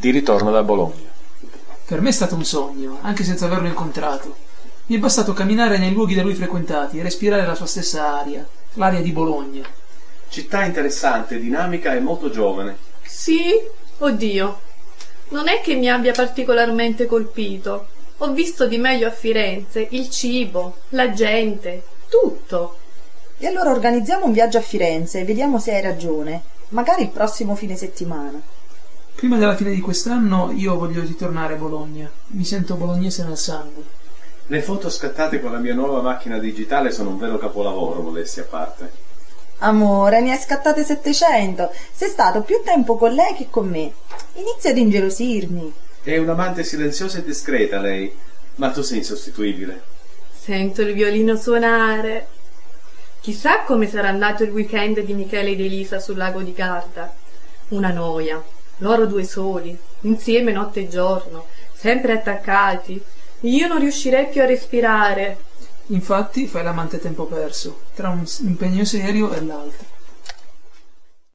di ritorno da Bologna. Per me è stato un sogno, anche senza averlo incontrato. Mi è bastato camminare nei luoghi da lui frequentati e respirare la sua stessa aria, l'aria di Bologna. Città interessante, dinamica e molto giovane. Sì? Oddio. Non è che mi abbia particolarmente colpito. Ho visto di meglio a Firenze il cibo, la gente, tutto. E allora organizziamo un viaggio a Firenze e vediamo se hai ragione. Magari il prossimo fine settimana. Prima della fine di quest'anno io voglio ritornare a Bologna. Mi sento bolognese nel sangue. Le foto scattate con la mia nuova macchina digitale sono un vero capolavoro, modestia a parte. Amore, ne hai scattate 700. Sei stato più tempo con lei che con me. Inizia ad ingelosirmi. È un'amante silenziosa e discreta lei, ma tu sei insostituibile. Sento il violino suonare. Chissà come sarà andato il weekend di Michele ed Elisa sul lago di Garda. Una noia. Loro due soli, insieme notte e giorno, sempre attaccati. Io non riuscirei più a respirare. Infatti fai l'amante tempo perso, tra un impegno serio e l'altro.